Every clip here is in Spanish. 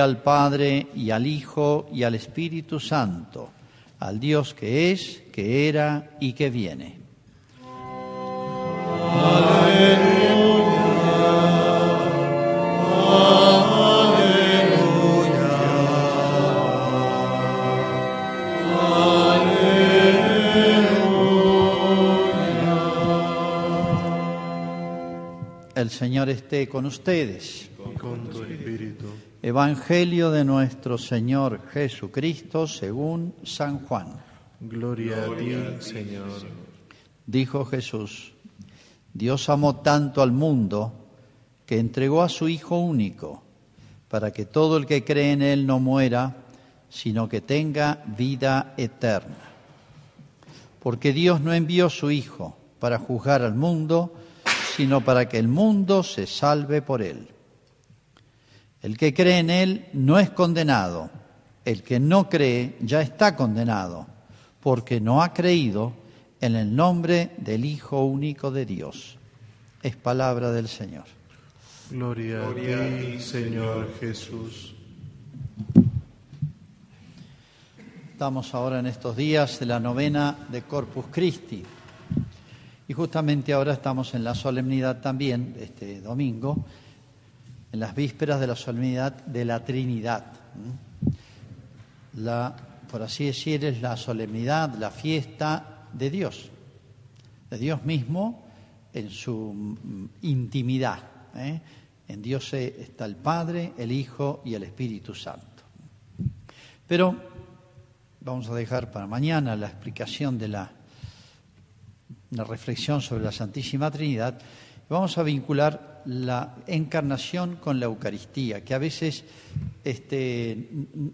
Al Padre y al Hijo y al Espíritu Santo, al Dios que es, que era y que viene. El Señor esté con ustedes. Evangelio de nuestro Señor Jesucristo según San Juan. Gloria a ti, Señor. Dijo Jesús, Dios amó tanto al mundo que entregó a su Hijo único, para que todo el que cree en Él no muera, sino que tenga vida eterna. Porque Dios no envió a su Hijo para juzgar al mundo, sino para que el mundo se salve por Él. El que cree en Él no es condenado, el que no cree ya está condenado, porque no ha creído en el nombre del Hijo único de Dios. Es palabra del Señor. Gloria, a ti, Señor Jesús. Estamos ahora en estos días de la novena de Corpus Christi. Y justamente ahora estamos en la solemnidad también, este domingo, en las vísperas de la solemnidad de la Trinidad. La, por así decir, es la solemnidad, la fiesta de Dios, de Dios mismo en su mm, intimidad. ¿eh? En Dios está el Padre, el Hijo y el Espíritu Santo. Pero vamos a dejar para mañana la explicación de la, la reflexión sobre la Santísima Trinidad. Vamos a vincular la encarnación con la Eucaristía, que a veces este,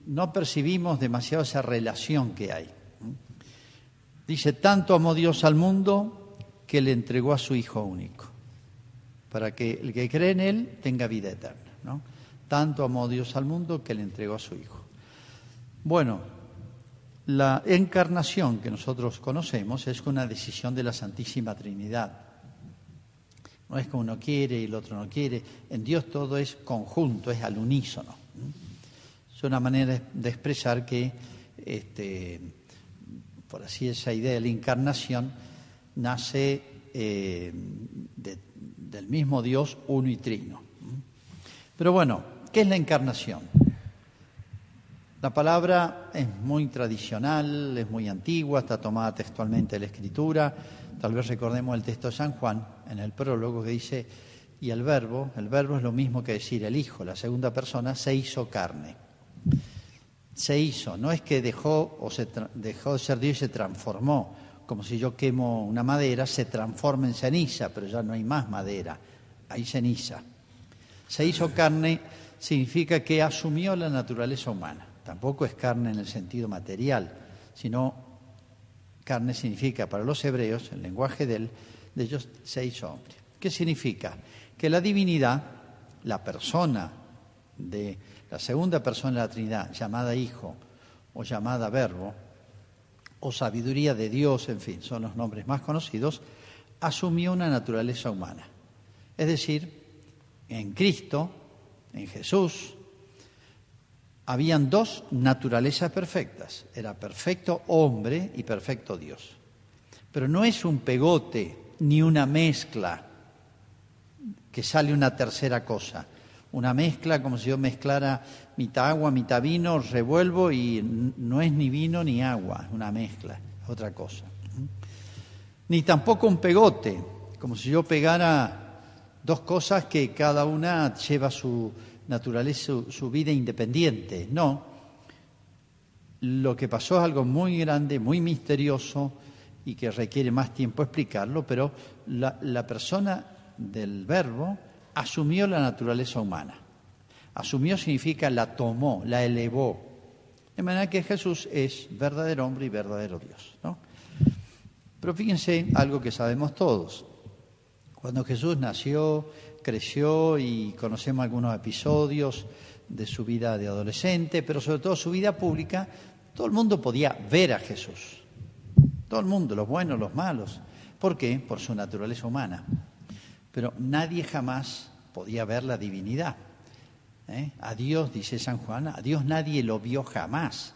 no percibimos demasiado esa relación que hay. Dice, tanto amó Dios al mundo que le entregó a su Hijo único, para que el que cree en Él tenga vida eterna. ¿no? Tanto amó Dios al mundo que le entregó a su Hijo. Bueno, la encarnación que nosotros conocemos es una decisión de la Santísima Trinidad. No es que uno quiere y el otro no quiere. En Dios todo es conjunto, es al unísono. Es una manera de expresar que, este, por así esa idea de la encarnación, nace eh, de, del mismo Dios uno y trino. Pero bueno, ¿qué es la encarnación? La palabra es muy tradicional, es muy antigua, está tomada textualmente de la Escritura. Tal vez recordemos el texto de San Juan en el prólogo que dice, y el verbo, el verbo es lo mismo que decir el Hijo, la segunda persona, se hizo carne. Se hizo, no es que dejó, o se dejó de ser Dios y se transformó, como si yo quemo una madera, se transforma en ceniza, pero ya no hay más madera, hay ceniza. Se hizo carne significa que asumió la naturaleza humana. Tampoco es carne en el sentido material, sino carne significa para los hebreos, el lenguaje de, él, de ellos, se hizo hombre. ¿Qué significa? Que la divinidad, la persona de la segunda persona de la Trinidad, llamada Hijo o llamada Verbo, o sabiduría de Dios, en fin, son los nombres más conocidos, asumió una naturaleza humana. Es decir, en Cristo, en Jesús, habían dos naturalezas perfectas. Era perfecto hombre y perfecto Dios. Pero no es un pegote ni una mezcla que sale una tercera cosa. Una mezcla como si yo mezclara mitad agua, mitad vino, revuelvo y no es ni vino ni agua, es una mezcla, es otra cosa. Ni tampoco un pegote, como si yo pegara dos cosas que cada una lleva su, naturaleza, su, vida independiente. No. Lo que pasó es algo muy grande, muy misterioso y que requiere más tiempo explicarlo, pero la, la persona del verbo asumió la naturaleza humana. Asumió significa la tomó, la elevó. De manera que Jesús es verdadero hombre y verdadero Dios. ¿no? Pero fíjense algo que sabemos todos. Cuando Jesús nació, creció y conocemos algunos episodios de su vida de adolescente, pero sobre todo su vida pública, todo el mundo podía ver a Jesús. Todo el mundo, los buenos, los malos. ¿Por qué? Por su naturaleza humana. Pero nadie jamás podía ver la divinidad. ¿eh? A Dios, dice San Juan, a Dios nadie lo vio jamás,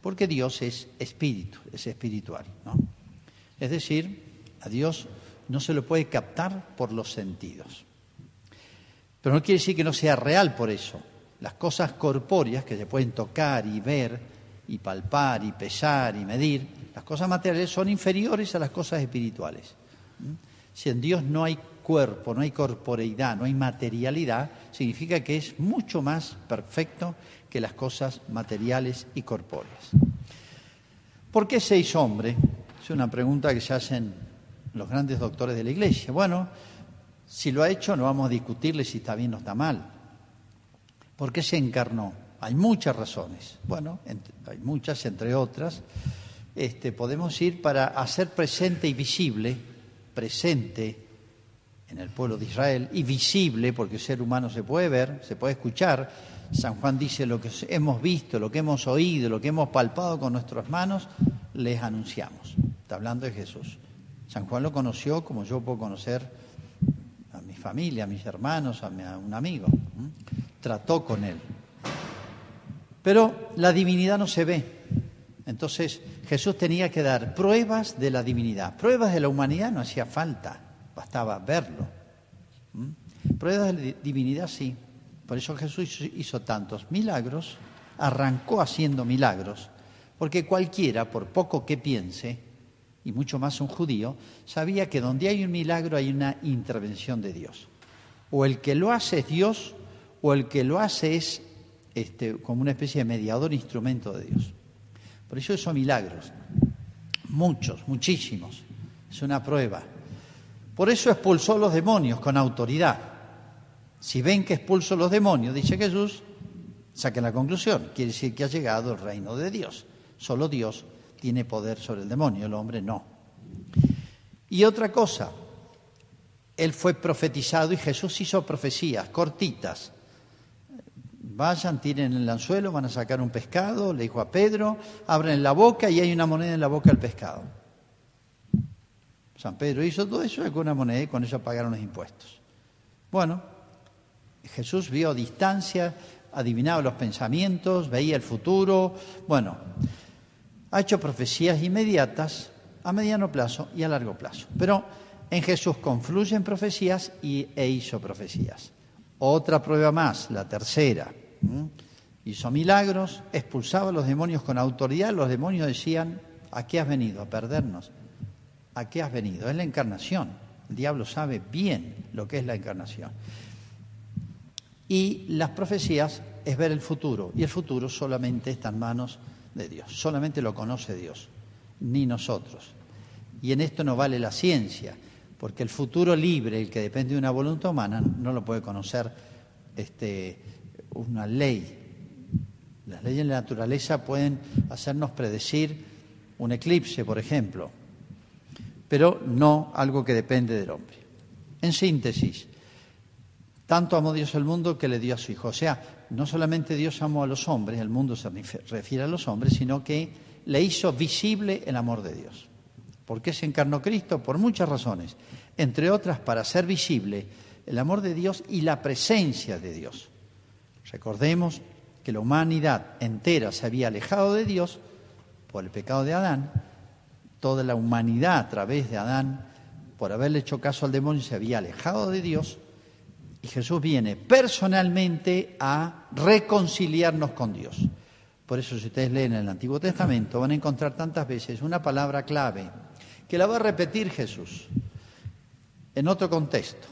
porque Dios es espíritu, es espiritual. ¿no? Es decir, a Dios no se lo puede captar por los sentidos. Pero no quiere decir que no sea real por eso. Las cosas corpóreas que se pueden tocar y ver y palpar y pesar y medir, las cosas materiales son inferiores a las cosas espirituales. ¿Mm? Si en Dios no hay cuerpo, no hay corporeidad, no hay materialidad, significa que es mucho más perfecto que las cosas materiales y corpóreas. ¿Por qué se hizo hombre? Es una pregunta que se hacen los grandes doctores de la Iglesia. Bueno, si lo ha hecho, no vamos a discutirle si está bien o está mal. ¿Por qué se encarnó? Hay muchas razones. Bueno, hay muchas, entre otras. Este, podemos ir para hacer presente y visible, presente en el pueblo de Israel y visible, porque el ser humano se puede ver, se puede escuchar. San Juan dice lo que hemos visto, lo que hemos oído, lo que hemos palpado con nuestras manos, les anunciamos. Está hablando de Jesús. San Juan lo conoció como yo puedo conocer familia, a mis hermanos, a, un amigo. Trató con él. Pero la divinidad no se ve. Entonces Jesús tenía que dar pruebas de la divinidad. Pruebas de la humanidad no hacía falta bastaba verlo. Pruebas de divinidad sí. Por eso Jesús hizo tantos milagros, arrancó haciendo milagros, porque cualquiera, por poco que piense, y mucho más un judío, sabía que donde hay un milagro hay una intervención de Dios. O el que lo hace es Dios, o el que lo hace es este, como una especie de mediador, instrumento de Dios. Por eso esos milagros, muchos, muchísimos, es una prueba. Por eso expulsó los demonios con autoridad. Si ven que expulsó los demonios, dice Jesús, saquen la conclusión. Quiere decir que ha llegado el reino de Dios. Solo Dios tiene poder sobre el demonio, el hombre no. Y otra cosa, él fue profetizado y Jesús hizo profecías cortitas. Vayan, tiren el anzuelo, van a sacar un pescado, le dijo a Pedro, abren la boca y hay una moneda en la boca del pescado. San Pedro hizo todo eso con una moneda y con eso pagaron los impuestos. Bueno, Jesús vio a distancia, adivinaba los pensamientos, veía el futuro. Bueno, ha hecho profecías inmediatas a mediano plazo y a largo plazo. Pero en Jesús confluyen profecías y, e hizo profecías. Otra prueba más, la tercera. Hizo milagros, expulsaba a los demonios con autoridad. Los demonios decían, ¿a qué has venido? A perdernos. ¿A qué has venido? Es la encarnación. El diablo sabe bien lo que es la encarnación. Y las profecías es ver el futuro. Y el futuro solamente está en manos de Dios. Solamente lo conoce Dios, ni nosotros. Y en esto no vale la ciencia, porque el futuro libre, el que depende de una voluntad humana, no lo puede conocer este, una ley. Las leyes de la naturaleza pueden hacernos predecir un eclipse, por ejemplo, pero no algo que depende del hombre. En síntesis, tanto amó Dios al mundo que le dio a su Hijo. O sea, no solamente Dios amó a los hombres, el mundo se refiere a los hombres, sino que le hizo visible el amor de Dios. ¿Por qué se encarnó Cristo? Por muchas razones. Entre otras, para hacer visible el amor de Dios y la presencia de Dios. Recordemos que la humanidad entera se había alejado de Dios por el pecado de Adán toda la humanidad a través de Adán, por haberle hecho caso al demonio, se había alejado de Dios. Y Jesús viene personalmente a reconciliarnos con Dios. Por eso si ustedes leen el Antiguo Testamento van a encontrar tantas veces una palabra clave que la va a repetir Jesús en otro contexto.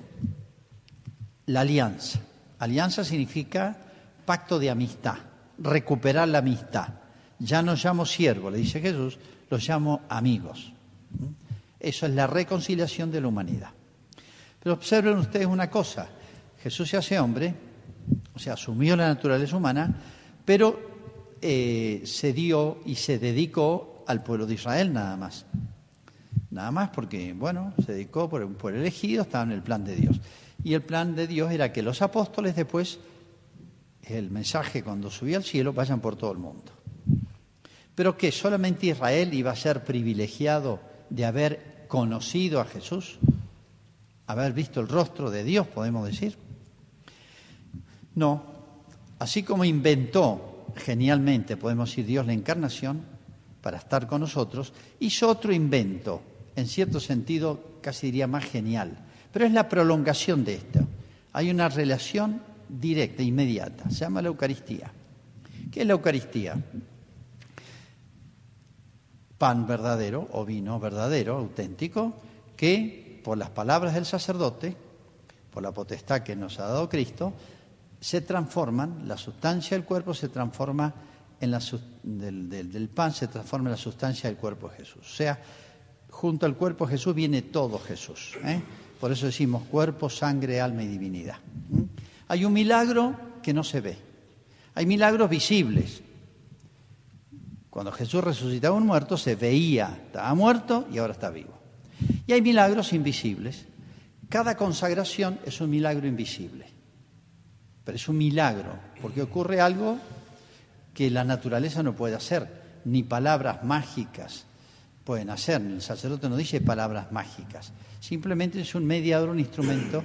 La alianza. Alianza significa pacto de amistad, recuperar la amistad. Ya no llamo siervo, le dice Jesús, los llamo amigos. Eso es la reconciliación de la humanidad. Pero observen ustedes una cosa, Jesús se hace hombre, o sea, asumió la naturaleza humana, pero eh, se dio y se dedicó al pueblo de Israel nada más. Nada más porque, bueno, se dedicó por pueblo elegido, estaba en el plan de Dios. Y el plan de Dios era que los apóstoles después, el mensaje cuando subía al cielo, vayan por todo el mundo. Pero que solamente Israel iba a ser privilegiado de haber conocido a Jesús, haber visto el rostro de Dios, podemos decir. No, Así como inventó genialmente, podemos decir, Dios la encarnación para estar con nosotros, hizo otro invento, en cierto sentido casi diría más genial, pero es la prolongación de esto. Hay una relación directa, inmediata, se llama la Eucaristía. ¿Qué es la Eucaristía? Pan verdadero o vino verdadero, auténtico, que por las palabras del sacerdote, por la potestad que nos ha dado Cristo, se transforman, la sustancia del cuerpo se transforma en la del, del, pan, se transforma en la sustancia del cuerpo de Jesús. O sea, junto al cuerpo de Jesús viene todo Jesús. ¿eh? Por eso decimos cuerpo, sangre, alma y divinidad. Hay un milagro que no se ve. Hay milagros visibles. Cuando Jesús resucitaba un muerto, se veía, estaba muerto y ahora está vivo. Y hay milagros invisibles. Cada consagración es un milagro invisible. Pero es un milagro, porque ocurre algo que la naturaleza no puede hacer, ni palabras mágicas pueden hacer. El sacerdote no dice palabras mágicas, simplemente es un mediador, un instrumento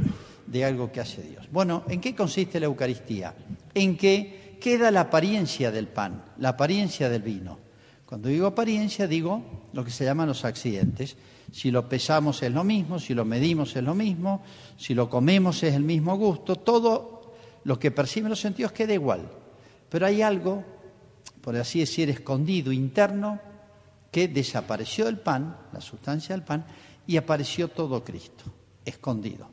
de algo que hace Dios. Bueno, ¿en qué consiste la Eucaristía? En que queda la apariencia del pan, la apariencia del vino. Cuando digo apariencia, digo lo que se llaman los accidentes. Si lo pesamos es lo mismo, si lo medimos es lo mismo, si lo comemos es el mismo gusto, todo lo que perciben los sentidos queda igual. Pero hay algo, por así decir, escondido, interno, que desapareció el pan, la sustancia del pan, y apareció todo Cristo, escondido.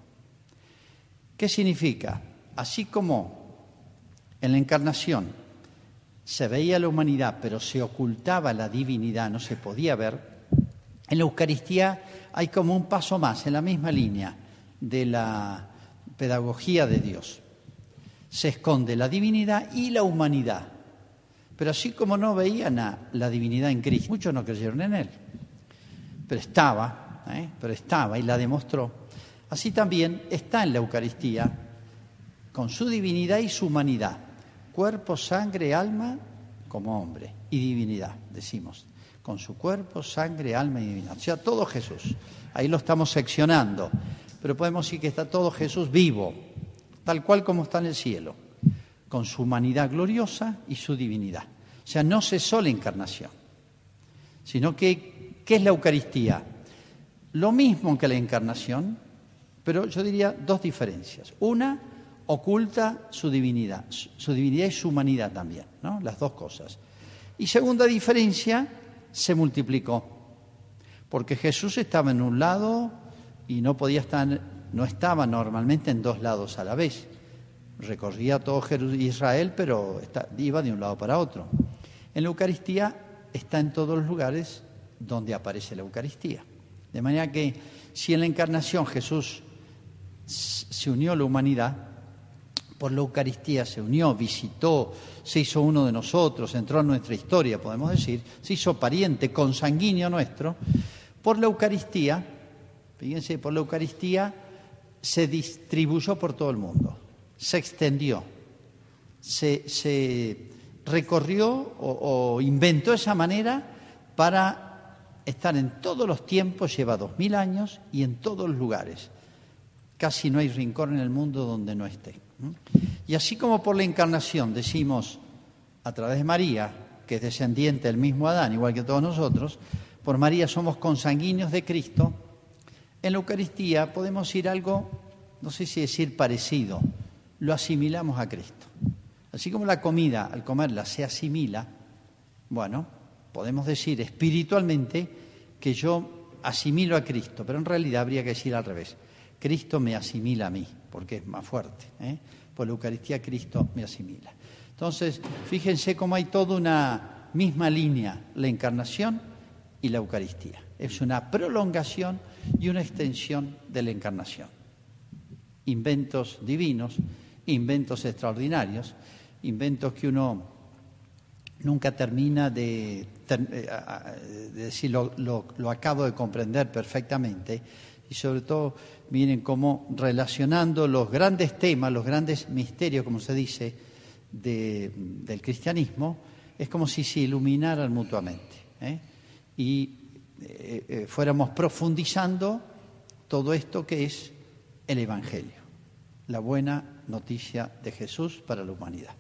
¿Qué significa? Así como en la encarnación se veía la humanidad, pero se ocultaba la divinidad, no se podía ver, en la Eucaristía hay como un paso más, en la misma línea de la pedagogía de Dios. Se esconde la divinidad y la humanidad. Pero así como no veían a la divinidad en Cristo, muchos no creyeron en Él. Pero estaba, ¿eh? pero estaba y la demostró así también está en la Eucaristía, con su divinidad y su humanidad, cuerpo, sangre, alma, como hombre, y divinidad, decimos, con su cuerpo, sangre, alma y divinidad. O sea, todo Jesús. Ahí lo estamos seccionando, pero podemos decir que está todo Jesús vivo, tal cual como está en el cielo, con su humanidad gloriosa y su divinidad. O sea, no cesó la encarnación, sino que, ¿qué es la Eucaristía? Lo mismo que la encarnación, pero yo diría dos diferencias. Una, oculta su divinidad, su divinidad y su humanidad también, ¿no? Las dos cosas. Y segunda diferencia, se multiplicó. Porque Jesús estaba en un lado y no podía estar, no estaba normalmente en dos lados a la vez. Recorría todo Israel, pero iba de un lado para otro. En la Eucaristía está en todos los lugares donde aparece la Eucaristía. De manera que si en la encarnación Jesús se unió la humanidad, por la Eucaristía se unió, visitó, se hizo uno de nosotros, entró en nuestra historia, podemos decir, se hizo pariente, consanguíneo nuestro, por la Eucaristía, fíjense, por la Eucaristía se distribuyó por todo el mundo, se extendió, se, recorrió o, o inventó esa manera para estar en todos los tiempos, lleva dos mil años y en todos los lugares. Casi no hay rincón en el mundo donde no esté. Y así como por la encarnación decimos a través de María, que es descendiente del mismo Adán, igual que todos nosotros, por María somos consanguíneos de Cristo, en la Eucaristía podemos decir algo, no sé si decir parecido, lo asimilamos a Cristo. Así como la comida, al comerla, se asimila, bueno, podemos decir espiritualmente que yo asimilo a Cristo, pero en realidad habría que decir al revés. Cristo me asimila a mí, porque es más fuerte. ¿eh? Por la Eucaristía Cristo me asimila. Entonces, fíjense cómo hay toda una misma línea, la encarnación y la Eucaristía. Es una prolongación y una extensión de la encarnación. Inventos divinos, inventos extraordinarios, inventos que uno nunca termina de, eh, decir, lo acabo de comprender perfectamente y sobre todo miren cómo relacionando los grandes temas, los grandes misterios, como se dice, del cristianismo, es como si se iluminaran mutuamente ¿eh? y eh, eh, fuéramos profundizando todo esto que es el Evangelio, la buena noticia de Jesús para la humanidad.